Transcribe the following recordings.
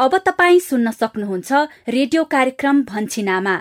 अब तपाईँ सुन्न सक्नुहुन्छ रेडियो कार्यक्रम भन्छिनामा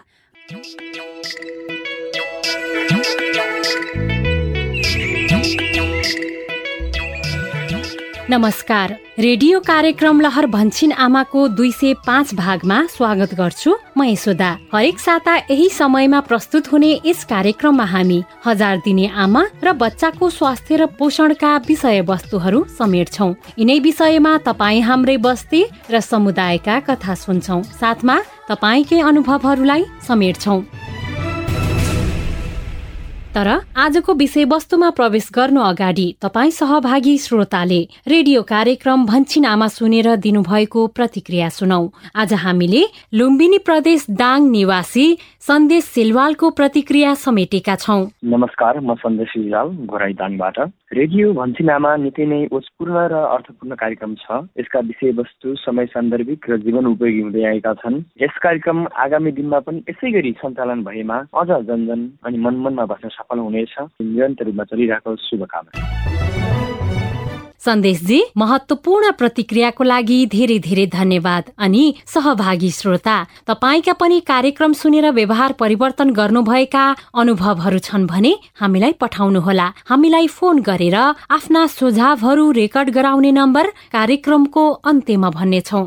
नमस्कार। रेडियो कार्यक्रम लहर भन्छिन आमाको दुई सय पाँच भागमा स्वागत गर्छु म यशोदा। हरेक साता यही समयमा प्रस्तुत हुने यस कार्यक्रममा हामी हजार दिने आमा र बच्चाको स्वास्थ्य र पोषणका विषय वस्तुहरू समेट्छौ। यिनै विषयमा तपाईँ हाम्रै बस्ती र समुदायका कथा सुन्छौ। साथमा तपाईँकै अनुभवहरूलाई समेट्छौ। तर आजको विषयवस्तुमा प्रवेश गर्नु अगाडि तपाईँ सहभागी श्रोताले रेडियो कार्यक्रम भन्छिनामा सुनेर दिनुभएको प्रतिक्रिया सुनौ। आज हामीले लुम्बिनी प्रदेश दाङ निवासी सन्देश सिलवालको प्रतिक्रिया समेटेका छौँ। नमस्कार म सन्देश सिलवाल घोराई दाङबाट रेडियो भन्छिनामा निकै नै ओजपूर्ण र अर्थपूर्ण कार्यक्रम छ। यसका विषयवस्तु समय सान्दर्भिक र जीवन उपयोगी हुँदै आएका छन्। यस कार्यक्रम आगामी दिनमा पनि यसै गरी सञ्चालन भएमा अझ जनजन अनि मन मनमा बस्न सफल हुनेछ। निरन्तर रूपमा चलिरहेको शुभकामना। सन्देशजी महत्वपूर्ण प्रतिक्रियाको लागि धेरै धेरै धन्यवाद अनि सहभागी श्रोता तपाईँका पनि कार्यक्रम सुनेर व्यवहार परिवर्तन गर्नुभएका अनुभवहरू छन् भने हामीलाई पठाउनुहोला। हामीलाई फोन गरेर आफ्ना सुझावहरू रेकर्ड गराउने नम्बर कार्यक्रमको अन्त्यमा भन्नेछौ।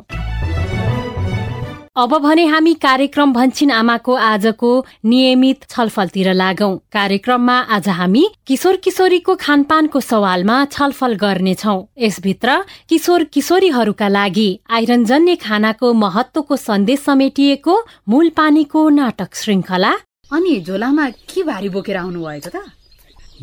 अब भने हामी कार्यक्रम भन्छिन आमाको आजको नियमित छलफलतिर लागौं। कार्यक्रममा आज हामी किशोर किशोरीको खानपानको सवालमा छलफल गर्नेछौ। यसभित्र किशोर किशोरीहरूका लागि आइरनजन्य खानाको महत्वको सन्देश समेटिएको मूल पानीको नाटक श्रृङ्खला। अनि झोलामा के भारी बोकेर आउनु भएको त?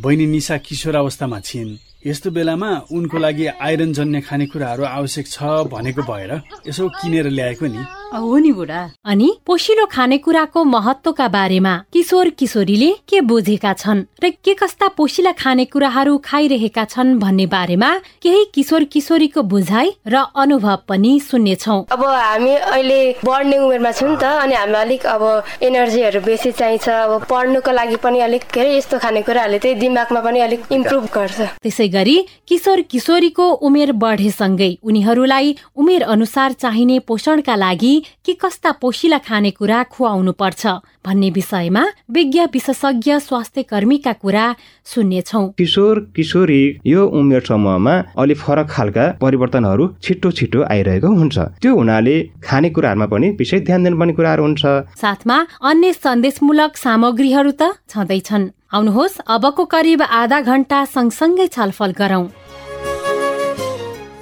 बहिनी निशा किशोर अवस्थामा छिन्। यस्तो बेलामा उनको लागि आइरन जन्य खानेकुराहरू आवश्यक छ भनेको भएर यसो किनेर ल्याएको नि। हो नि बुढा। अनि पोसिलो खानेकुराको महत्वका बारेमा किशोर किशोरीले के बुझेका छन् र के कस्ता पोसिला खानेकुराहरू खाइरहेका छन् भन्ने बारेमा केही किशोर किशोरीको बुझाइ र अनुभव पनि सुन्नेछौ। अब हामी अहिले बढ्ने उमेरमा छौँ त अनि हामीलाई अलिक अब एनर्जीहरू बेसी चाहिन्छ अब पढ्नुको लागि पनि अलिक के अरे यस्तो खानेकुराहरूले चाहिँ दिमागमा पनि अलिक इम्प्रुभ गर्छ। त्यसै गरी किशोर किशोरीको उमेर बढेसँगै उनीहरूलाई उमेर अनुसार चाहिने पोषणका लागि के कस्ता पोसिला खानेकुरा खुवाउनु पर्छ भन्ने विषयमा विज्ञ विशेषज्ञ स्वास्थ्य कर्मीका कुरा सुन्नेछौ किशोर किशोरी यो उमेर समूहमा अलि फरक खालका परिवर्तनहरू छिटो छिटो आइरहेको हुन्छ। त्यो हुनाले खानेकुराहरूमा पनि विशेष ध्यान दिनुपर्ने कुराहरू हुन्छ। साथमा अन्य सन्देशमूलक सामग्रीहरू त छँदैछन्। आउनुहोस् अबको करिब आधा घण्टा सँगसँगै छलफल गरौं।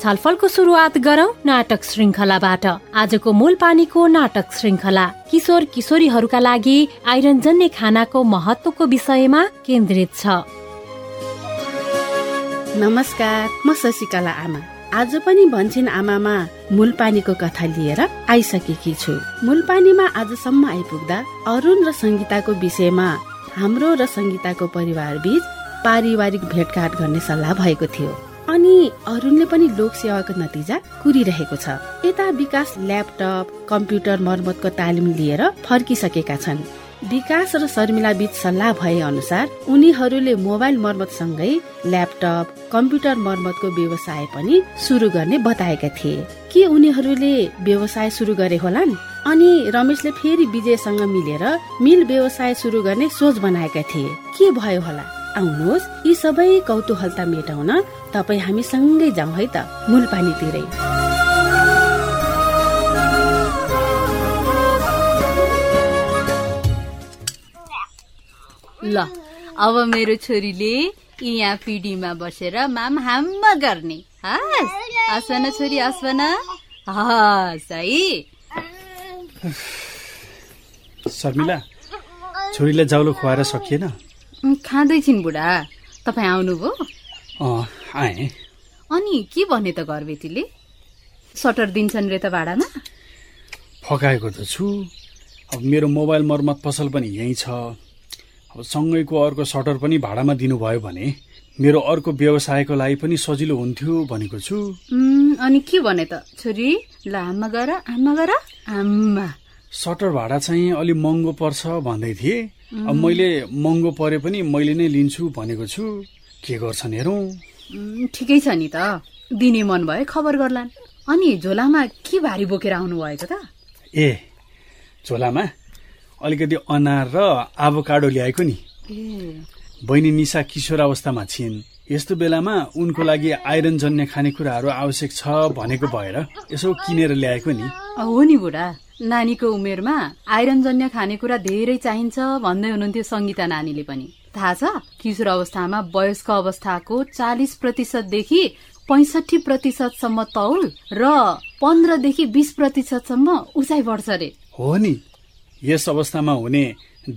छलफलको सुरुवात गरौं नाटक श्रृङ्खलाबाट आजको मूल पानीको नाटक श्रृङ्खला किशोर किशोरीहरूका लागि आइरनजन्य खानाको महत्वको विषयमा केन्द्रित छ। नमस्कार म शशिकला आमा। आज पनि भन्छन् आमामा मूल पानीको कथा लिएर आइसकेकी छु। मूल पानीमा आजसम्म आइपुग्दा अरुण र सङ्गीताको विषयमा हाम्रो र सङ्गीताको परिवार बीच पारिवारिक भेटघाट गर्ने सल्लाह भएको थियो। अनि अरुणले पनि लोक सेवाको नतिजा कुरिरहेको छ। यता विकास ल्यापटप कम्प्युटर मर्मतको तालिम लिएर फर्किसकेका छन्। विकास र शर्मिला बीच सल्लाह भए अनुसार उनीहरूले मोबाइल मर्मत सँगै ल्यापटप कम्प्युटर मर्मतको व्यवसाय पनि सुरु गर्ने बताएका थिए। के उनीहरूले व्यवसाय सुरु गरे होलान्? अनि रमेशले फेरि विजयसँग मिलेर मिल व्यवसाय सुरु गर्ने सोच बनाएका थिए। के भयो होला? आउनुहोस्। यी सबै कौतूहलता मेटाउन तपाईँ हामी सँगै जाउँ है त। मूल पानीतिरै। ल अब मेरो छोरीले यहाँ पिडीमा बसेर माम हाम्मा गर्ने। हस् छोरी हस् न हस् है। शर्मिला छोरीलाई जाउलो खुवाएर सकिएन? खाँदैछिन् बुढा। तपाईँ आउनुभयो अँ आएँ। अनि के भने त घरबेटीले सटर दिन्छन् रे त भाडामा। फकाएको त छु। अब मेरो मोबाइल मर्मत पसल पनि यहीँ छ। अब सँगैको अर्को सटर पनि भाडामा दिनुभयो भने मेरो अर्को व्यवसायको लागि पनि सजिलो हुन्थ्यो भनेको छु। अनि के भने त? छोरी ल आमा गर आमा गर आमा सटर भाडा चाहिँ अलि महँगो पर्छ भन्दै थिए। अब मैले महँगो परे पनि मैले नै लिन्छु भनेको छु। के गर्छन् हेरौँ? ठिकै छ नि त। दिने मन भयो खबर गर्लान्। अनि झोलामा के भारी बोकेर आउनु भएको त? ए झोलामा अलिकति अनार र आቮकाडो ल्याएको नि। बहिनी निशा किशोर अवस्थामा छिन्। यस्तो बेलामा उनको लागि आइरन जन्य खानेकुराहरू आवश्यक छ भनेको भएर यसो किनेर ल्याएको नि। हो नि बुढा। नानीको उमेरमा आइरन जन्य खानेकुरा धेरै चाहिन्छ भन्दै हुनुहुन्थ्यो सङ्गीता नानीले पनि। थाहा छ किशोर अवस्थामा वयस्क अवस्थाको चालिस प्रतिशतदेखि पैसठी प्रतिशतसम्म तौल र पन्ध्रदेखि बिस प्रतिशतसम्म उचाइ बढ्छ रे। हो नि। यस अवस्थामा हुने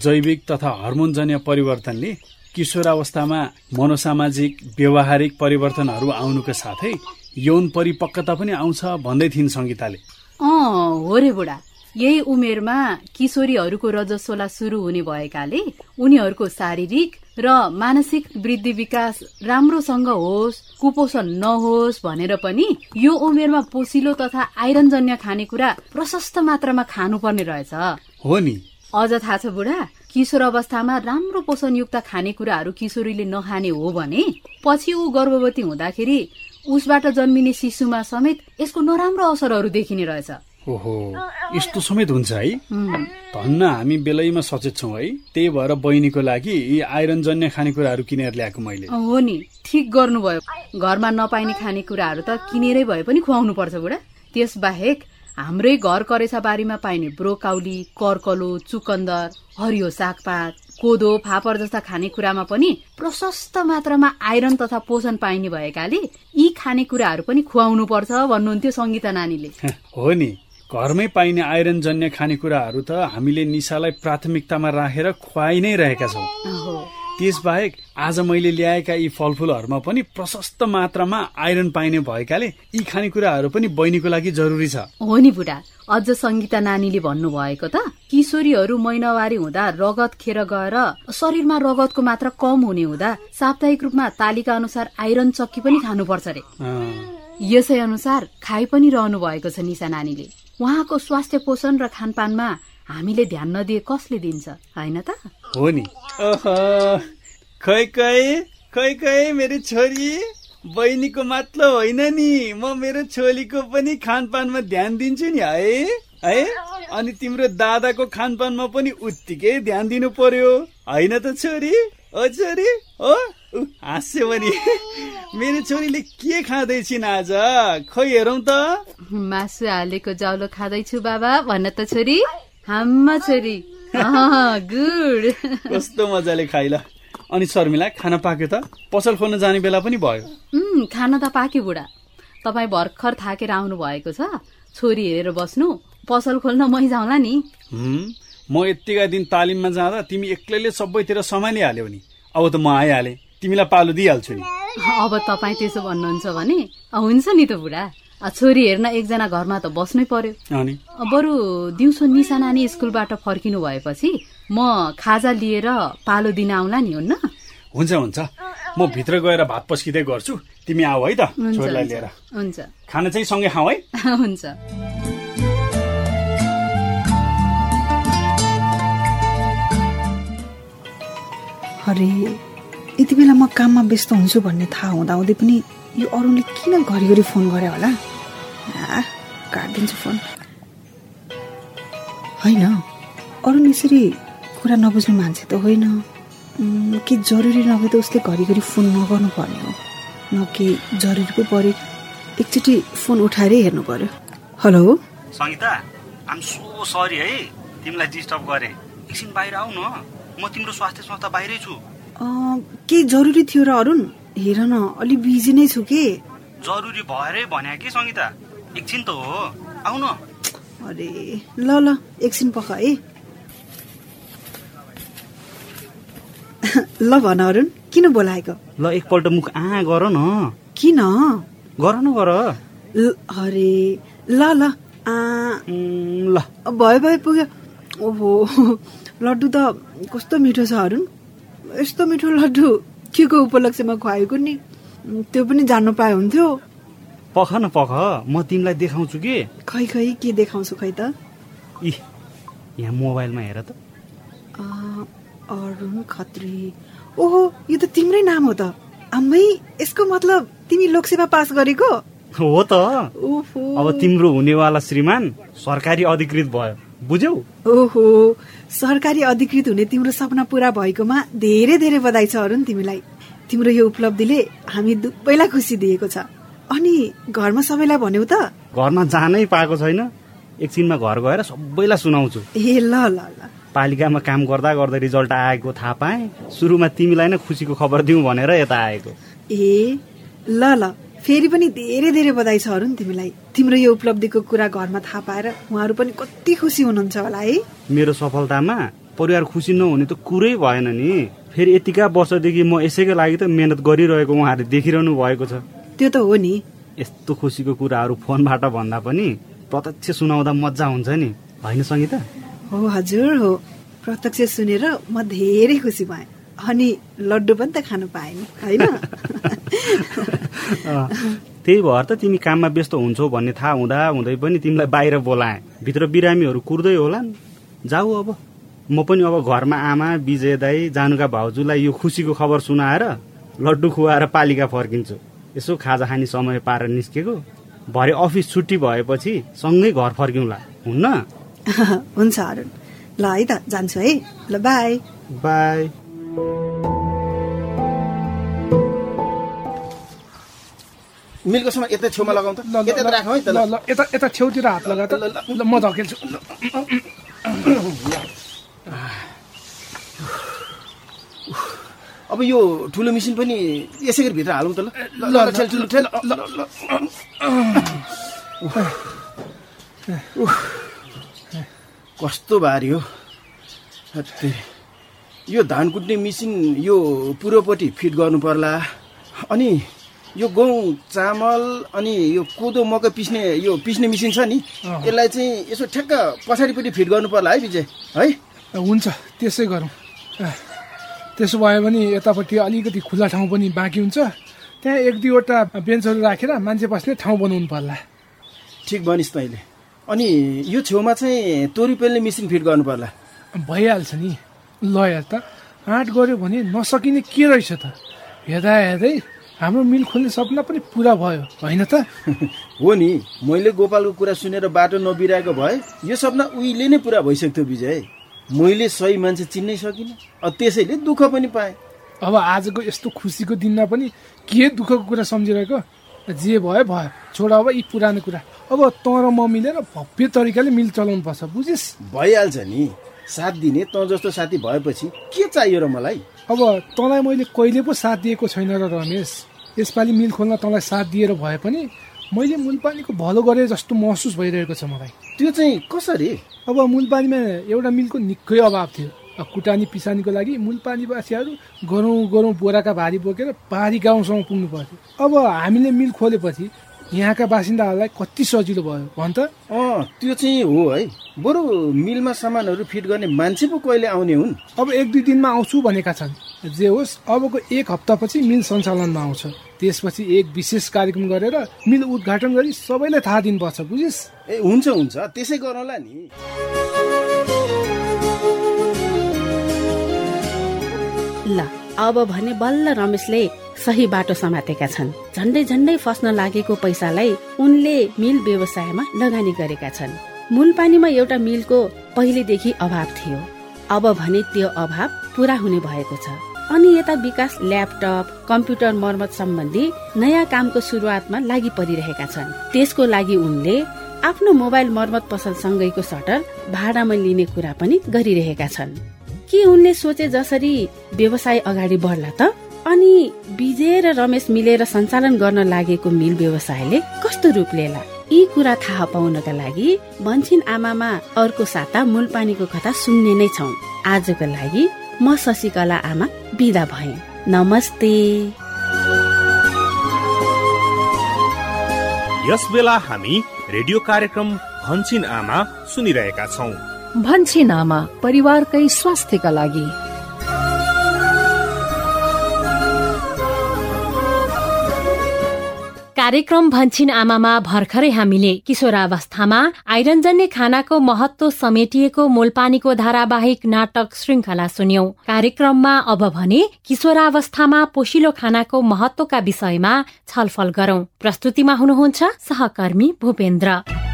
जैविक तथा हर्मोनजन्य परिवर्तनले किशोरावस्थामा मनोसामाजिक व्यवहारिक परिवर्तनहरू आउनुका साथै यौन परिपक्वता पनि आउँछ भन्दै थिइन् सङ्गीताले। अँ हो रे बुढा। यही उमेरमा किशोरीहरूको रजस्वला सुरु हुने भएकाले उनीहरूको शारीरिक र मानसिक वृद्धि विकास राम्रोसँग होस् कुपोषण नहोस् भनेर पनि यो उमेरमा पोसिलो तथा आइरनजन्य खानेकुरा प्रशस्त मात्रामा खानुपर्ने रहेछ। हो नि। अझ थाहा छ बुढा किशोर अवस्थामा राम्रो पोषणयुक्त खानेकुराहरू किशोरीले नखाने हो भने पछि ऊ गर्भवती हुँदाखेरि उसबाट जन्मिने शिशुमा समेत यसको नराम्रो असरहरू देखिने रहेछ। ओहो यस्तो समेत हुन्छ है? धन्न हामी बेलैमा सचेत छौँ है। त्यही भएर बहिनीको लागि यी आइरन जन्य खानेकुराहरू किनेर ल्याएको मैले। हो नि। ठिक गर्नुभयो। घरमा नपाइने खानेकुराहरू त किनेरै भए पनि खुवाउनु पर्छ बुढा। त्यसबाहेक हाम्रै घर करेसा बारीमा पाइने ब्रोकाउली कर्कलो चुकन्दर हरियो सागपात कोदो फापर जस्ता खानेकुरामा पनि प्रशस्त मात्रामा आइरन तथा पोषण पाइने भएकाले यी खानेकुराहरू पनि खुवाउनु पर्छ भन्नुहुन्थ्यो सङ्गीता नानीले। हो नि। घरमै पाइने आइरन जन्य खानेकुराहरू त हामीले निशालाई प्राथमिकतामा राखेर खुवाइ नै रहेका छौँ। त्यसबाहेक आज मैले ल्याएका यी फलफुलहरूमा पनि प्रशस्त मात्रामा आइरन पाइने भएकाले यी खानेकुराहरू पनि बहिनीको लागि जरुरी छ। हो नि बुढा अझ सङ्गीता नानीले भन्नुभएको त किशोरीहरू महिनावारी हुँदा रगत खेर गएर शरीरमा रगतको मात्रा कम हुने हुँदा साप्ताहिक रूपमा तालिका अनुसार आइरन चक्की पनि खानुपर्छ रे। यसै अनुसार खाइ पनि रहनु भएको छ निशा नानीले। उहाँको स्वास्थ्य पोषण र खानपानमा हामीले ध्यान नदिए कसले दिन्छ होइन त? हो नि। खै खै खै खै मेरो छोरी। बहिनीको मात्र होइन नि। म मेरो छोरीको पनि खानपानमा ध्यान दिन्छु नि है। है? अनि तिम्रो दादाको खानपानमा पनि उत्तिकै ध्यान दिनु पर्यो। होइन त छोरी? ओ छोरी? हो? हाँस्यो भने मेरो छोरीले के खाँदैछिन् आज? खै हेरौँ त। मासु हालेको जाउलो खाँदैछु बाबा भन्न त छोरी। हाम्मा छोरी। गुड। कस्तो मजाले खाइल। अनि शर्मिला खाना पाक्यो त? पसल खोल्न जाने बेला पनि भयो। खाना त पाक्यो बुढा। तपाईँ भर्खर थाकेर आउनु भएको छ। छोरी हेरेर बस्नु। पसल खोल्न मै जाउँला नि। म यत्तिका दिन तालिममा जाँदा तिमी एक्लैले सबैतिर सम्हालिहाल्यौ नि। अब त म आइहालेँ। तिमीलाई पालो दिइहाल्छु नि। अब तपाईँ त्यसो भन्नुहुन्छ भने हुन्छ नि त बुढा। छोरी हेर्न एकजना घरमा त बस्नै पर्यो। बरु दिउँसो निसा नानी स्कुलबाट फर्किनु भएपछि म खाजा लिएर पालो दिन आउला नि हुन्न? हुन्छ हुन्छ। म भित्र गएर भात पस्किँदै गर्छु। तिमी आऊ है त छोरीलाई। लिएर। हुन्छ। खाना चाहिँ सँगै खाऊ है? हुन्छ। अरे यति बेला म काममा व्यस्त हुन्छु भन्ने थाहा हुँदाहुँदै पनि यो अरूले किन घरिघरि फोन गर्यो होला? काटिदिन्छु फोन। होइन अरू यसरी कुरा नबुझ्ने मान्छे त होइन। के जरुरी नभए त उसले घरिघरि फोन नगर्नु पर्ने हो। न के जरुरी पो पऱ्यो एकचोटि फोन उठाएरै हेर्नु पर्यो। Hello? Sangita I'm so sorry है तिमीलाई डिस्टर्ब गरेँ। एकछिन बाहिर आऊ न म तिम्रो स्वास्थ्य संस्था बाहिरै छु। अँ, के जरुरी थियो र अरुण? हेर न अलि बिजी नै छु के? जरुरी भएरै भने कि सङ्गीता? एकछिन त हो। आऊ न अरे ल ल एकछिन पख है। ल भन अरुण किन बोलाएको? ल एकपल्ट मुख आ गर न। किन? गर न गर। अरे ल ल आ, ल। भयो भयो पुग्यो। ओहो लड्डु त कस्तो मिठो छ अरुण। यस्तो मिठो लड्डु केको उपलक्ष्यमा खुवाएको नि? त्यो पनि जान्नु पाए हुन्थ्यो। पख न पख म तिमीलाई देखाउँछु कि? खै खै के देखाउँछु खै त? इ यहाँ मोबाइलमा हेर त। अरुण खत्री। ओहो यो त तिम्रै नाम हो त। आम्मै यसको मतलब तिमी लोकसेवा पास गरेको? हो त। अब तिम्रो हुनेवाला श्रीमान सरकारी अधिकृत भयो। बुझ्यौ? ओहो सरकारी अधिकृत हुने तिम्रो सपना पूरा भएकोमा धेरै धेरै बधाई छ अरुण तिमीलाई। तिम्रो यो उपलब्धिले हामी दुवैलाई खुसी दिएको छ। अनि घरमा सबैलाई भन्यौ त? घरमा जानै पाएको छैन। एकछिनमा घर गएर सबैलाई सुनाउँछु। ए ल ल ल। पालिकामा काम गर्दा गर्दा रिजल्ट आएको थाहा पाएँ। सुरुमा तिमीलाई नै खुसीको खबर दिउँ भनेर यता आएको। ए ल ल। फेरि पनि धेरै धेरै बधाई छ अरुण तिमीलाई। तिम्रो यो उपलब्धिको कुरा घरमा थाहा पाएर उहाँहरू पनि कति खुसी हुनुहुन्छ होला है। मेरो सफलतामा परिवार खुसी नहुने त कुरै भएन नि। फेरि यतिका वर्षदेखि म यसैको लागि त मेहनत गरिरहेको उहाँहरूले देखिरहनु भएको छ। त्यो त हो नि। यस्तो खुसीको कुराहरू फोनबाट भन्दा पनि प्रत्यक्ष सुनाउँदा मजा हुन्छ नि। होइन सङ्गीता? हो हजुर हो। प्रत्यक्ष सुनेर म धेरै खुसी भएँ। अनि लड्डु पनि त खानु पाएँ नि होइन त्यही भएर त तिमी काममा व्यस्त हुन्छौ भन्ने थाहा हुँदा हुँदै पनि तिमीलाई बाहिर बोलाएँ। भित्र बिरामीहरू कुर्दै होलान्। जाऊ अब। म पनि अब घरमा आमा विजय दाई जानुका भाउजूलाई यो खुसीको खबर सुनाएर लड्डु खुवाएर पालिका फर्किन्छु। यसो खाजा खाने समय पाएर निस्केको। भरे अफिस छुट्टी भएपछि सँगै घर फर्क्यौँला हुन्न? हुन्छ अरुण। ल है त जान्छु है। ल बाई। बाई। मिलको यता छेउमा लगाउँ त यता राखौँ है त ल यता यता छेउतिर हात लगा त ल म धकेल्छु ल, अब यो ठुलो मेसिन पनि यसै गरी भित्र हालौँ त ल ल, ल, ल, ठेल, ठेल, ठेल। ल, ल। उफ। कस्तो भारी हो। यो धान कुट्ने मेसिन यो पूर्वपट्टि फिट गर्नु पर्ला अनि यो गहुँ चामल अनि यो कोदो मकै पिस्ने यो पिस्ने मेसिन छ नि। यसलाई चाहिँ यसो ठ्याक्क पछाडिपट्टि फिट गर्नु पर्ला है विजय। है? हुन्छ। त्यसै गरौँ। त्यसो भयो भने यतापट्टि अलिकति खुला ठाउँ पनि बाँकी हुन्छ। त्यहाँ एक दुईवटा बेन्चहरू राखेर मान्छे बस्ने ठाउँ बनाउनु पर्ला। ठिक भनिस् तैँले। अनि यो छेउमा चाहिँ तोरी पेल्ने मेसिन फिट गर्नु पर्ला भइहाल्छ नि। ल हेर त। आँट गऱ्यो भने नसकिने के रहेछ त? हेर्दा हेर्दै हाम्रो मिल खोल्ने सपना पनि पुरा भयो होइन त? हो नि। मैले गोपालको कुरा सुनेर बाटो नबिराएको भए यो सपना उहिले नै पुरा भइसक्थ्यो विजय। मैले सही मान्छे चिन्नै सकिनँ अब त्यसैले दुःख पनि पाएँ। अब आजको यस्तो खुसीको दिनमा पनि के दुःखको कुरा सम्झिरहेको? जे भयो भयो। छोड अब यी पुरानो कुरा। अब तँ र म मिलेर भव्य तरिकाले मिल चलाउनु पर्छ बुझिस्? भइहाल्छ नि। साथ दिने तँ जस्तो साथी भएपछि के चाहियो र मलाई? अब तँलाई मैले कहिले पो साथ दिएको छैन र रमेश। यसपालि मिल खोल्न तँलाई साथ दिएर भए पनि मैले मुलपानीको भलो गरे जस्तो महसुस भइरहेको छ मलाई। त्यो चाहिँ कसरी? अब मुलपानीमा एउटा मिलको निकै अभाव थियो। अब कुटानी पिसानीको लागि मुलपानीवासीहरू गरौँ गरौँ बोराका भारी बोकेर पारी गाउँसम्म पुग्नु पर्थ्यो। अब हामीले मिल खोलेपछि यहाँका बासिन्दाहरूलाई कति सजिलो भयो भन् त। अँ त्यो चाहिँ हो है। बरु मिलमा सामानहरू फिट गर्ने मान्छे पो कहिले आउने हुन्? अब एक दुई दिनमा आउँछु भनेका छन्। जे होस् अबको एक हप्तापछि मिल सञ्चालनमा आउँछ। त्यसपछि एक विशेष कार्यक्रम गरेर मिल उद्घाटन गरी सबैलाई थाहा दिनुपर्छ बुझिस्? ए हुन्छ हुन्छ। त्यसै गरौँला नि। ल अब भने बल्ल रमेशले सही बाटो समातेका छन्। झन्डै झन्डै फस्न लागेको पैसालाई उनले मिल व्यवसायमा लगानी गरेका छन्। मूलपानीमा एउटा मिलको पहिलेदेखि अभाव थियो। अब भने त्यो अभाव पूरा हुने भएको छ। अनि यता विकास ल्यापटप कम्प्युटर मर्मत सम्बन्धी नयाँ कामको सुरुवातमा लागि परिरहेका छन्। त्यसको लागि उनले आफ्नो मोबाइल मर्मत पसलसँगैको सटर भाडामा लिने कुरा पनि गरिरहेका छन्। के उनले सोचे जसरी व्यवसाय अगाडि बढ्ला त? अनि विजय र रमेश मिलेर सञ्चालन गर्न लागेको मिल व्यवसायले कस्तो रूप लिएला यी कुरा थाहा पाउनका लागि भन्छिन आमामा अर्को साता मूलपानीको कथा सुन्ने नै छौ। आजको लागि म शशिकला आमा बिदा भए। नमस्ते। यस बेला हामी रेडियो कार्यक्रम भन्छिन आमा सुनिरहेका छौँ। भन्छिन आमा परिवारकै स्वास्थ्यका लागि। कार्यक्रम भन्छिन आमामा भर्खरै हामीले किशोरावस्थामा आइरनजन्य खानाको महत्व समेटिएको मोलपानीको धारावाहिक नाटक श्रृङ्खला सुन्यौं। कार्यक्रममा अब भने किशोरावस्थामा पोसिलो खानाको महत्वका विषयमा छलफल गरौं। प्रस्तुतिमा हुनुहुन्छ सहकर्मी भूपेन्द्र।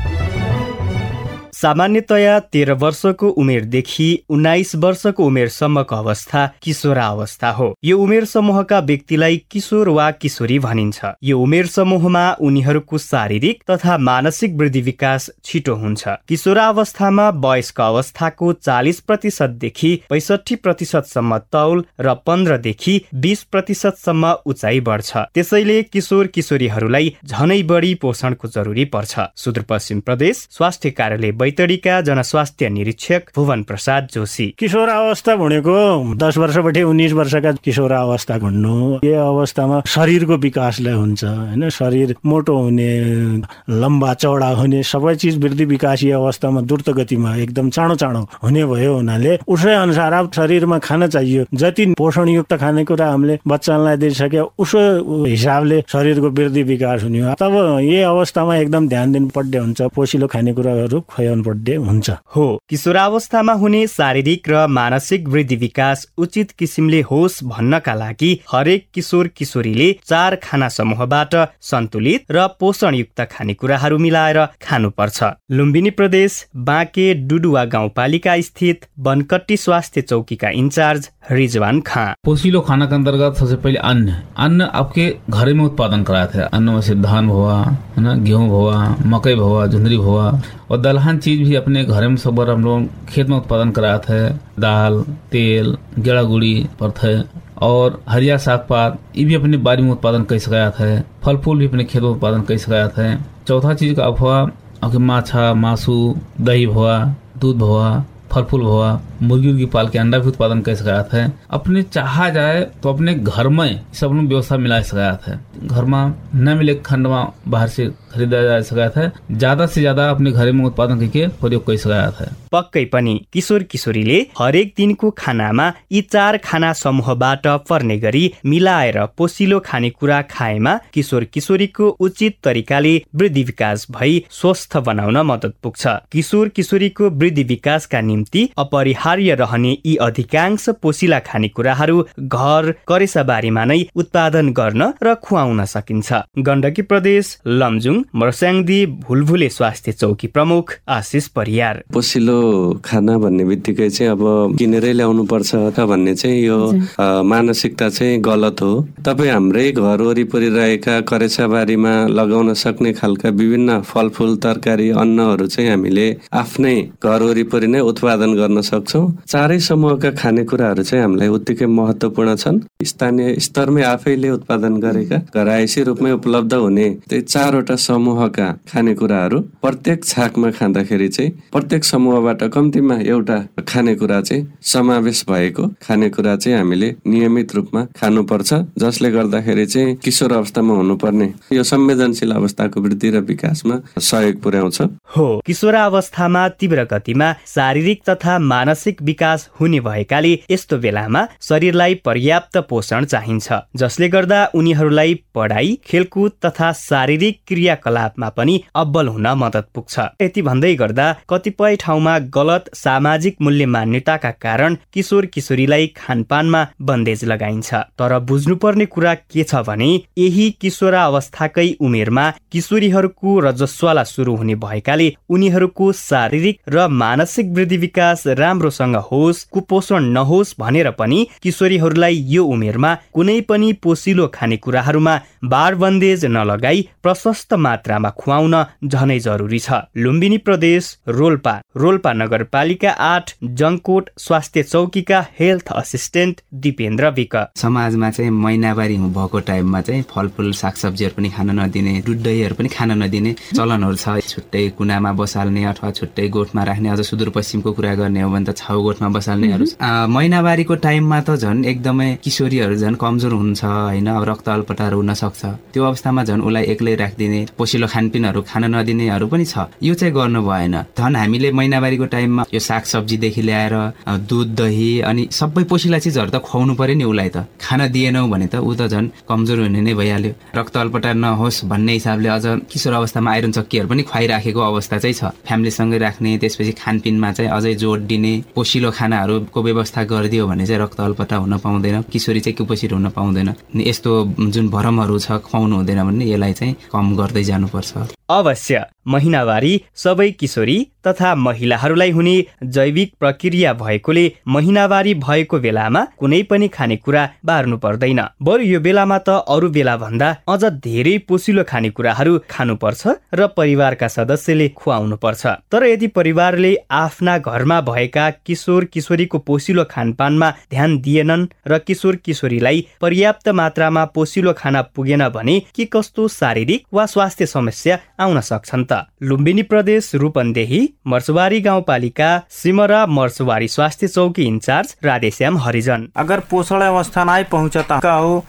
सामान्यतया तेह्र वर्षको उमेरदेखि उन्नाइस वर्षको उमेरसम्मको अवस्था किशोर अवस्था हो। यो उमेर समूहका व्यक्तिलाई किशोर वा किशोरी भनिन्छ। यो उमेर समूहमा उनीहरूको शारीरिक तथा मानसिक वृद्धि विकास छिटो हुन्छ। किशोर अवस्थामा वयस्क अवस्थाको चालिस प्रतिशतदेखि पैसठी प्रतिशतसम्म तौल र पन्ध्रदेखि बिस प्रतिशतसम्म उचाइ बढ्छ। त्यसैले किशोर किशोरीहरूलाई झनै बढी पोषणको जरुरी पर्छ। सुदूरपश्चिम प्रदेश स्वास्थ्य कार्यालय बैतडीका जनस्वास्थ्य निरीक्षक भुवन प्रसाद जोशी। किशोर अवस्था भनेको दस वर्षबाट उन्नाइस वर्षका किशोर अवस्था भन्नु यो अवस्थामा शरीरको विकासलाई हुन्छ होइन? शरीर मोटो हुने लम्बा चौडा हुने सबै चिज वृद्धि विकास यो अवस्थामा द्रुत गतिमा एकदम चाँडो चाँडो हुने भयो हुनाले उसै अनुसार अब शरीरमा खान चाहियो। जति पोषणयुक्त खानेकुरा हामीले बच्चालाई दिइसक्यो उसो हिसाबले शरीरको वृद्धि विकास हुने तब यही अवस्थामा एकदम ध्यान दिनुपर्ने हुन्छ। पोसिलो खानेकुराहरू खुवाउनु बर्थडे हुन्छ। हो। किशोरावस्थामा हुने शारीरिक र मानसिक वृद्धि विकास उचित किसिमले होस् भन्नका लागि हरेक किशोर किशोरीले चार खाना समूहबाट सन्तुलित र पोषणयुक्त खानेकुराहरू मिलाएर खानुपर्छ। लुम्बिनी प्रदेश बाँके डुडुवा गाउँपालिका स्थित बनकट्टी स्वास्थ्य चौकीका इन्चार्ज रिजवान खां। पोषिलो खाना के अंतर्गत सबसे पहले अन्न। अन्न आपके घर में उत्पादन कराते हैं अन्न में से धान हुआ है ना गेहूं हुआ मकई हुआ झुंदरी और दलहन चीज़ भी अपने घर में सब हम लोग खेत में उत्पादन कराया हैं। दाल, तेल, गेड़ा गुड़ी पर थे और हरिया साग पात ये भी अपनी बारी में उत्पादन कर सकाया था फल फूल भी अपने खेत में उत्पादन कर सकाया था चौथा चीज़ का अफवाह माछा, मासू, दही भवा दूध भवा फल फूल हुआ मुर्गी उर्गी पाल के अंडा भी उत्पादन कर सकाया था अपने चाहा जाए तो अपने घर में सब व्यवस्था मिला सकाया था घर में न मिले खंड में बाहर से खरीदा जा सकाया था ज्यादा से ज्यादा अपने घर में उत्पादन करके प्रयोग कर सकाया था पक्कै पनि किशोर किशोरीले हरेक दिनको खानामा यी चार खाना समूहबाट पर्ने गरी मिलाएर पोसिलो खानेकुरा खाएमा किशोर किशोरीको उचित तरिकाले वृद्धि विकास भई स्वस्थ बनाउन मद्दत पुग्छ। किशोर किशोरीको वृद्धि विकासका निम्ति अपरिहार्य रहने यी अधिकांश पोसिला खानेकुराहरू घर करेसाबारीमा नै उत्पादन गर्न र खुवाउन सकिन्छ। गण्डकी प्रदेश लमजुङ मर्स्याङदी भुलभुले स्वास्थ्य चौकी प्रमुख आशिष परियार। पोसिलो खाना भन्ने बित्तिकै चाहिँ अब किनेरै ल्याउनु पर्छ भन्ने चाहिँ यो मानसिकता चाहिँ गलत हो। तपाईँ हाम्रै घर वरिपरि रहेका करेसाबारीमा लगाउन सक्ने खालका विभिन्न फलफुल तरकारी अन्नहरू चाहिँ हामीले आफ्नै घर वरिपरि नै उत्पादन गर्न सक्छौँ। चारै समूहका खानेकुराहरू चाहिँ हामीलाई उत्तिकै महत्त्वपूर्ण छन्। स्थानीय स्तरमै आफैले उत्पादन गरेका घरायसी रूपमै उपलब्ध हुने त्यही चारवटा समूहका खानेकुराहरू प्रत्येक छाकमा खाँदाखेरि चाहिँ प्रत्येक समूहबाट कम्तीमा एउटा खानेकुरा चाहिँ समावेश भएको खानेकुरा चाहिँ हामीले नियमित रूपमा खानुपर्छ जसले गर्दाखेरि चाहिँ किशोर अवस्थामा हुनुपर्ने यो संवेदनशील अवस्थाको वृद्धि र विकासमा सहयोग पुर्याउँछ। हो किशोर अवस्थामा तीव्र गतिमा शारीरिक तथा मानसिक विकास हुने भएकाले यस्तो बेलामा शरीरलाई पर्याप्त पोषण चाहिन्छ जसले गर्दा उनीहरूलाई पढाइ खेलकुद तथा शारीरिक क्रियाकलापमा पनि अब्बल हुन मद्दत पुग्छ। यति भन्दै गर्दा कतिपय ठाउँमा गलत सामाजिक मूल्य मान्यताका कारण किशोर किशोरीलाई खानपानमा बन्देज लगाइन्छ। तर बुझ्नुपर्ने कुरा के छ भने यही किशोरावस्थाकै उमेरमा किशोरीहरूको रजस्वाला सुरु हुने भएकाले उनीहरूको शारीरिक र मानसिक वृद्धि विकास राम्रोसँग होस् कुपोषण नहोस् भनेर पनि किशोरीहरूलाई यो उमेरमा कुनै पनि पोसिलो खानेकुराहरूमा बार बन्देज नलगाई प्रशस्त मात्रामा खुवाउन झनै जरुरी छ। लुम्बिनी प्रदेश रोल्पा रोल्पा नगरपालिका आठ जङकोट स्वास्थ्य चौकीका हेल्थ असिस्टेन्ट दिपेन्द्र विक। समाजमा चाहिँ महिनावारी भएको टाइममा चाहिँ फलफुल सागसब्जीहरू पनि खान नदिने दहीहरू पनि खान नदिने चलनहरू छ। छुट्टै कुनामा बसाल्ने अथवा छुट्टै गोठमा राख्ने अझ सुदूरपश्चिमको कुरा गर्ने हो भने त छ छाउगोठमा बसाल्नेहरू महिनावारीको टाइममा त झन् एकदमै किशोरीहरू झन् कमजोर हुन्छ होइन? अब रक्त अल्पटाहरू हुन सक्छ। त्यो अवस्थामा झन् उसलाई एक्लै राखिदिने पोसिलो खानपिनहरू खान नदिनेहरू पनि छ। यो चाहिँ गर्नु भएन। झन् हामीले महिनावारीको टाइममा यो सागसब्जीदेखि ल्याएर दुध दही अनि सबै पोसिला चिजहरू त खुवाउनु पर्यो नि उसलाई त। खान दिएनौ भने त ऊ त झन् कमजोर हुने नै भइहाल्यो। रक्त अल्पटा नहोस् भन्ने हिसाबले अझ किशोर अवस्थामा आइरन चक्कीहरू पनि खुवाइराखेको अवस्था चाहिँ छ। फ्यामिलीसँगै राख्ने त्यसपछि खानपिनमा चाहिँ अझै जोड दिने पोसिलो खानाहरूको व्यवस्था गरिदियो भने चाहिँ रक्त अल्पता हुन पाउँदैन किशोरी चाहिँ कुपोषित हुन पाउँदैन। यस्तो जुन भरमहरू छ खुवाउनु हुँदैन भने यसलाई चाहिँ कम गर्दै जानुपर्छ। अवश्य। महिनावारी सबै किशोरी तथा महिलाहरूलाई हुने जैविक प्रक्रिया भएकोले महिनावारी भएको बेलामा कुनै पनि खानेकुरा बार्नु पर्दैन। बरु यो बेलामा त अरू बेला भन्दा अझ धेरै पोसिलो खानेकुराहरू खानुपर्छ र परिवारका सदस्यले खुवाउनु पर्छ तर यदि परिवारले आफ्ना घरमा भएका किशोर किशोरीको पोसिलो खानपानमा ध्यान दिएनन् र किशोर किशोरीलाई पर्याप्त मात्रामा पोसिलो खाना पुगेन भने के कस्तो शारीरिक वा स्वास्थ्य समस्या आउन सक्छन् त? लुम्बिनी प्रदेश रूपन्देही, मर्सवारी गाउँपालिका, सिमरा मर्सवारी स्वास्थ्य चौकी इंचार्ज राधेश्याम हरिजन। अगर पोषण अवस्था नहीं पहुँचता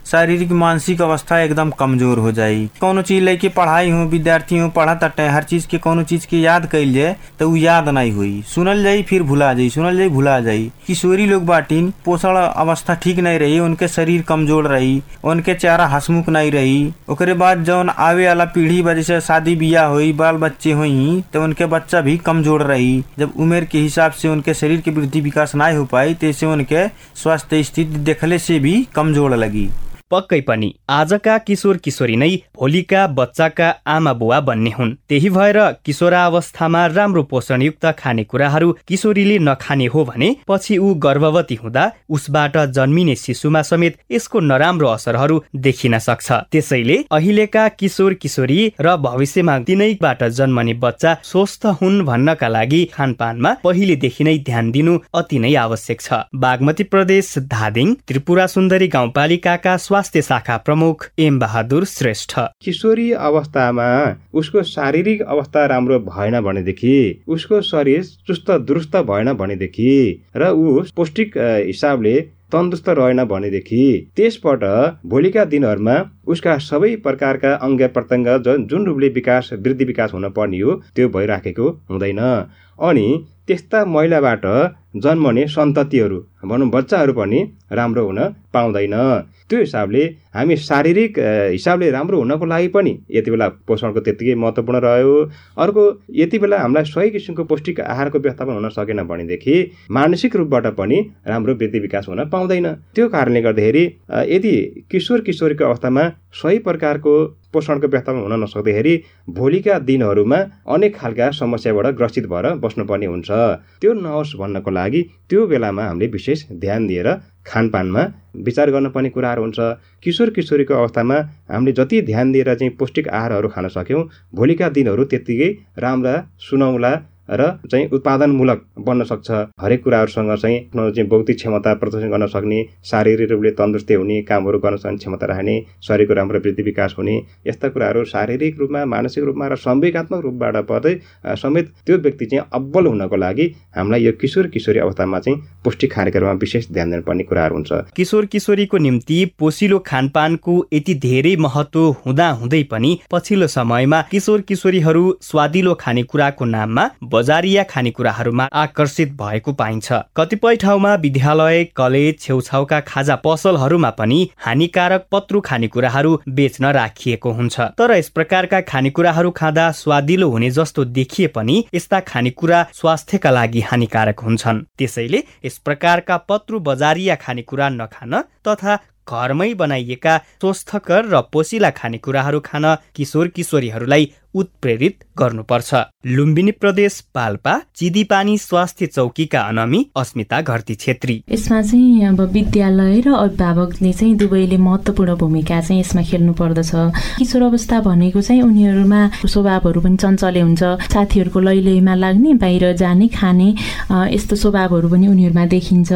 शारीरिक, मानसिक अवस्था एकदम कमज़ोर हो जाई कोनो चीज़ लेके पढ़ाई हो, विद्यार्थी हो पढ़ा तटे हर चीज़ के कोनो चीज़ के याद कैल जाए तो याद नहीं हुई सुनल जाई फिर भुला जाई सुनल जाई भुला जाई किशोरी लोग बाटिन, पोषण अवस्था ठीक नहीं रही, उनके शरीर कमज़ोर रही, उनके चेहरा हसमुख नहीं रही। ओकरे बाद जौन आवे वाला पीढ़ी वजह से शादी बिया हुई बाल बच्चे हुई तो उनके बच्चा भी कमज़ोर रही। जब उम्र के हिसाब से उनके शरीर की वृद्धि विकास नहीं हो पाई, तैसे उनके स्वास्थ्य स्थिति देखने से भी कमज़ोर लगी। पक्कै पनि आजका किशोर किशोरी नै भोलिका बच्चाका आमा बुवा बन्ने हुन्। त्यही भएर किशोरावस्थामा राम्रो पोषणयुक्त खानेकुराहरू किशोरीले नखाने हो भने पछि ऊ गर्भवती हुँदा उसबाट जन्मिने शिशुमा समेत यसको नराम्रो असरहरू देखिन सक्छ। त्यसैले अहिलेका किशोर किशोरी र भविष्यमा तिनैबाट जन्मने बच्चा स्वस्थ हुन् भन्नका लागि खानपानमा पहिलेदेखि नै ध्यान दिनु अति नै आवश्यक छ। बागमती प्रदेश धादिङ त्रिपुरा सुन्दरी गाउँपालिकाका स्वास्थ्य शाखा प्रमुख एम बहादुर श्रेष्ठ। किशोरी अवस्थामा उसको शारीरिक अवस्था राम्रो भएन भनेदेखि उसको शरीर चुस्त दुरुस्त भएन भनेदेखि र ऊ पौष्टिक हिसाबले तन्दुरुस्त रहेन भनेदेखि त्यसबाट भोलिका दिनहरूमा उसका सबै प्रकारका अङ्ग प्रत्यङ्ग जुन रूपले विकास वृद्धि विकास हुन पर्ने हो त्यो भइराखेको हुँदैन। अनि त्यस्ता महिलाबाट जन्मने सन्ततिहरू भनौँ बच्चाहरू पनि राम्रो हुन पाउँदैन। त्यो हिसाबले हामी शारीरिक हिसाबले राम्रो हुनको लागि पनि यति बेला पोषणको त्यत्तिकै महत्त्वपूर्ण रह्यो। अर्को यति बेला हामीलाई सही किसिमको पौष्टिक आहारको व्यवस्थापन हुन सकेन भनेदेखि मानसिक रूपबाट पनि राम्रो वृद्धि विकास हुन पाउँदैन। त्यो कारणले गर्दाखेरि यदि किशोर किशोरीको अवस्थामा सही प्रकारको पोषणको व्यवस्थापन हुन नसक्दाखेरि भोलिका दिनहरूमा अनेक खालका समस्याबाट ग्रसित भएर बस्नुपर्ने हुन्छ। त्यो नहोस् भन्नको लागि त्यो बेलामा हामीले विशेष ध्यान दिएर खानपानमा विचार गर्नुपर्ने कुराहरू हुन्छ। किशोर किशोरीको अवस्थामा हामीले जति ध्यान दिएर चाहिँ पौष्टिक आहारहरू खान सक्यौँ भोलिका दिनहरू त्यत्तिकै राम्रा सुनौला र चाहिँ उत्पादनमूलक बन्न सक्छ। हरेक कुराहरूसँग चाहिँ आफ्नो चाहिँ बौद्धिक क्षमता प्रदर्शन गर्न सक्ने शारीरिक रूपले तन्दुरुस्ती हुने कामहरू गर्न सक्ने क्षमता राख्ने शरीरको राम्रो वृद्धि विकास हुने यस्ता कुराहरू शारीरिक रूपमा मानसिक रूपमा र संवेगात्मक रूपबाट पर्दै समेत त्यो व्यक्ति चाहिँ अब्बल हुनको लागि हामीलाई यो किशोर किशोरी अवस्थामा चाहिँ पौष्टिक खानेकुरामा विशेष ध्यान दिनुपर्ने कुराहरू हुन्छ। किशोर किशोरीको निम्ति पोसिलो खानपानको यति धेरै महत्व हुँदा हुँदै पनि पछिल्लो समयमा किशोर किशोरीहरू स्वादिलो खानेकुराको नाममा बजारिया खानेकुराहरूमा आकर्षित भएको पाइन्छ। कतिपय ठाउँमा विद्यालय कलेज छेउछाउका खाजा पसलहरूमा पनि हानिकारक पत्रु खानेकुराहरू बेच्न राखिएको हुन्छ। तर यस प्रकारका खानेकुराहरू खाँदा स्वादिलो हुने जस्तो देखिए पनि यस्ता खानेकुरा स्वास्थ्यका लागि हानिकारक हुन्छन्। त्यसैले यस प्रकारका पत्रु बजारिया खानेकुरा नखान तथा घरमै बनाइएका स्वस्थकर र पोसिला खानेकुराहरू खान किशोर किशोरीहरूलाई उत्प्रेरित गर्नुपर्छ। लुम्बिनी प्रदेश पाल्पा चिदीपानी स्वास्थ्य चौकीका अनमी अस्मिता घरती छेत्री। यसमा चाहिँ अब विद्यालय र अभिभावकले चाहिँ दुवैले महत्त्वपूर्ण भूमिका चाहिँ यसमा खेल्नु पर्दछ। किशोर अवस्था भनेको चाहिँ उनीहरूमा स्वभावहरू पनि चञ्चले हुन्छ। साथीहरूको लैलैमा लाग्ने बाहिर जाने खाने यस्तो स्वभावहरू पनि उनीहरूमा देखिन्छ।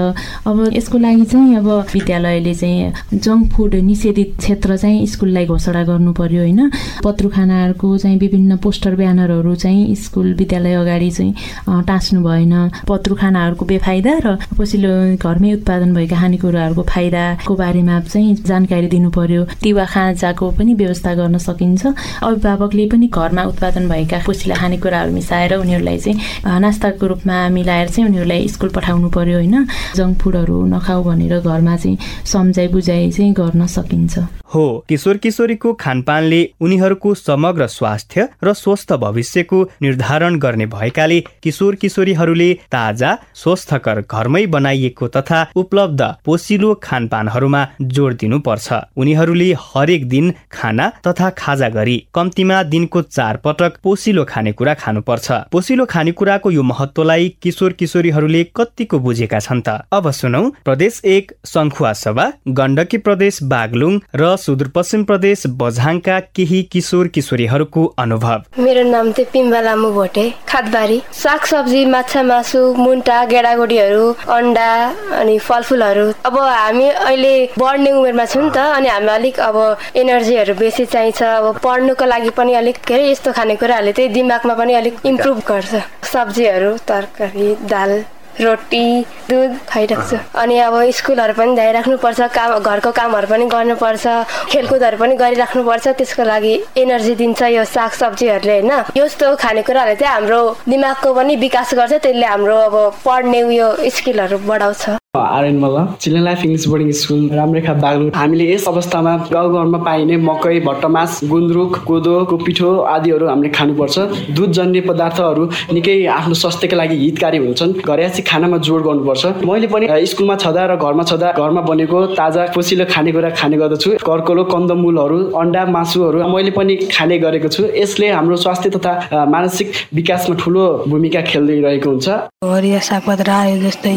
अब यसको लागि चाहिँ अब विद्यालयले चाहिँ जङ्क फुड निषेधित क्षेत्र चाहिँ स्कुललाई घोषणा गर्नु पर्यो होइन। पत्रु खानाहरूको चाहिँ विभिन्न पोस्टर ब्यानरहरू चाहिँ स्कुल विद्यालय अगाडि चाहिँ टाँच्नु भएन। पत्रु खानाहरूको बेफाइदा र पछिल्लो घरमै उत्पादन भएका खानेकुराहरूको फाइदाको बारेमा चाहिँ जानकारी दिनु पर्यो तिवा खाजाको पनि व्यवस्था गर्न सकिन्छ। अभिभावकले पनि घरमा उत्पादन भएका पोसिला खानेकुराहरू मिसाएर उनीहरूलाई चाहिँ नास्ताको रूपमा मिलाएर चाहिँ उनीहरूलाई स्कुल पठाउनु पर्यो होइन? जङ्क फुडहरू नखाऊ भनेर घरमा चाहिँ सम्झाइ बुझाइ चाहिँ गर्न सकिन्छ। हो किशोर किशोरीको खानपानले उनीहरूको समग्र स्वास्थ्य र स्वस्थ भविष्यको निर्धारण गर्ने भएकाले किशोर किशोरीहरूले ताजा स्वस्थकर घरमै बनाइएको तथा उपलब्ध पोसिलो खानपानहरूमा जोड दिनुपर्छ। उनीहरूले हरेक दिन खाना तथा खाजा गरी कम्तीमा दिनको चार पटक पोसिलो खानेकुरा खानुपर्छ। पोसिलो खानेकुराको यो महत्वलाई किशोर किशोरीहरूले कतिको बुझेका छन् त? अब सुनौ प्रदेश एक सङ्खुवा सभा गण्डकी प्रदेश बागलुङ र सुदूरपश्चिम प्रदेश बझाङका केही किशोर किशोरीहरूको अनुभव। मेरो नाम चाहिँ पिम्बा लामु भोटे खादबारी साग सब्जी माछा मासु मुन्टा गेडागुडीहरू अन्डा अनि फलफुलहरू। अब हामी अहिले बढ्ने उमेरमा छौँ नि त अनि हामीलाई अलिक अब एनर्जीहरू बेसी चाहिन्छ। अब पढ्नुको लागि पनि अलिक के अरे यस्तो खानेकुराहरूले चाहिँ दिमागमा पनि अलिक इम्प्रुभ गर्छ। सब्जीहरू तरकारी दाल। रोटी दुध खाइराख्छु। अनि अब स्कुलहरू पनि जाइराख्नुपर्छ काम घरको कामहरू पनि गर्नुपर्छ खेलकुदहरू पनि गरिराख्नुपर्छ। त्यसको लागि एनर्जी दिन्छ यो साग सब्जीहरूले होइन? यस्तो खानेकुराहरूले चाहिँ हाम्रो दिमागको पनि विकास गर्छ त्यसले हाम्रो अब पढ्ने उयो स्किलहरू बढाउँछ। Aryan Malla children life English boarding school Ramrekha Baglung हामीले यस अवस्थामा गाउँ घरमा पाइने मकै भट्टमास गुन्द्रुक कोदोको पिठो आदिहरू हामीले खानुपर्छ। दुधजन्य पदार्थहरू निकै आफ्नो स्वास्थ्यको लागि हितकारी हुन्छन्। घरयासी खानामा जोड गर्नुपर्छ। मैले पनि स्कुलमा छँदा र घरमा छँदा घरमा बनेको ताजा पोसिलो खानेकुरा खाने गर्दछु। कर्कलो कन्दमूलहरू अन्डा मासुहरू मैले पनि खाने गरेको छु। यसले हाम्रो स्वास्थ्य तथा मानसिक विकासमा ठुलो भूमिका खेल्दै रहेको हुन्छ। हरिया सागपत्र जस्तै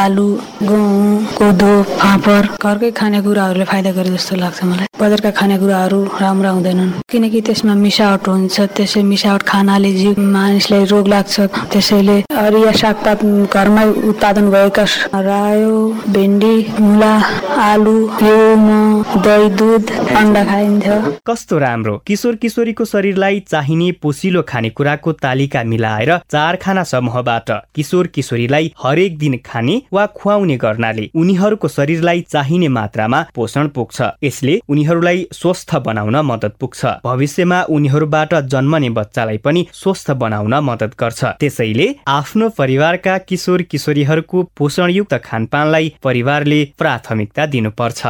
आलु गहुँ कोदो फापर घरकै खानेकुराहरूले फाइदा गरे जस्तो लाग्छ मलाई। बजारका खानेकुराहरू राम्रा हुँदैनन्। किनकि त्यसमा मिसावट हुन्छ त्यसै मिसावट खानाले जीव मानिसलाई रोग लाग्छ। त्यसैले हरिया सागपात घरमै उत्पादन भएका रायो भेन्डी मुला आलु दही दुध अन्डा खाइन्छ कस्तो राम्रो। किशोर किशोरीको शरीरलाई चाहिने पोसिलो खानेकुराको तालिका मिलाएर चार खाना समूहबाट किशोर किशोरीलाई हरेक दिन खाने वा खुवाउने गर्नाले उनीहरूको शरीरलाई चाहिने मात्रामा पोषण पुग्छ। यसले उनीहरूलाई स्वस्थ बनाउन मद्दत पुग्छ। भविष्यमा उनीहरूबाट जन्मने बच्चालाई पनि स्वस्थ बनाउन मद्दत गर्छ। त्यसैले आफ्नो परिवारका किशोर किशोरीहरूको पोषणयुक्त खानपानलाई परिवारले प्राथमिकता दिनुपर्छ।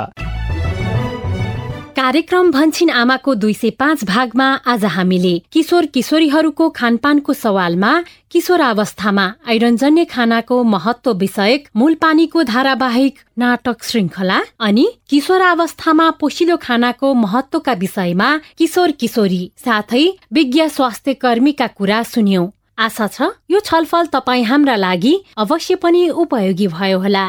कार्यक्रम भन्छिन आमाको दुई सय पाँच भागमा आज हामीले किशोर किशोरीहरूको खानपानको सवालमा किशोरावस्थामा आइरनजन्य खानाको महत्व विषयक मूलपानीको धारावाहिक नाटक श्रृङ्खला अनि किशोरावस्थामा पोसिलो खानाको महत्वका विषयमा किशोर किशोरी साथै विज्ञ स्वास्थ्य कर्मीका कुरा सुन्यौं। आशा छ यो छलफल तपाईँ हाम्रा लागि अवश्य पनि उपयोगी भयो होला।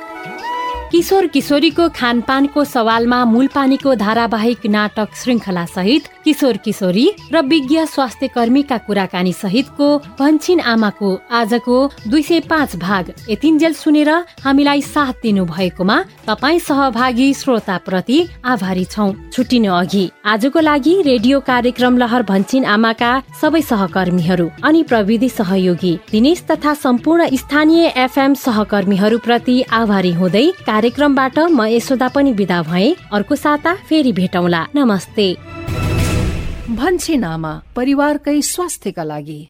किशोर किशोरीको खानपानको सवालमा मूलपानीको धारावाहिक नाटक श्रृङ्खला सहित किशोर किशोरी र विज्ञ स्वास्थ्य कर्मीका कुराकानी सहितको भन्छिन आमाको आजको दुई सय पाँच भाग यतिन्जेल सुनेर हामीलाई साथ दिनु भएकोमा तपाईँ सहभागी श्रोता प्रति आभारी छौ। छुट्टिनु अघि आजको लागि रेडियो कार्यक्रम लहर भन्छिन आमाका सबै सहकर्मीहरू अनि प्रविधि सहयोगी दिनेश तथा सम्पूर्ण स्थानीय एफएम सहकर्मीहरू प्रति आभारी हुँदै कार्यक्रमबाट म यशोदा पनि विदा भए। अर्को साता फेरि भेटौँला। नमस्ते। भन्छे नामा परिवारकै स्वास्थ्यका लागि।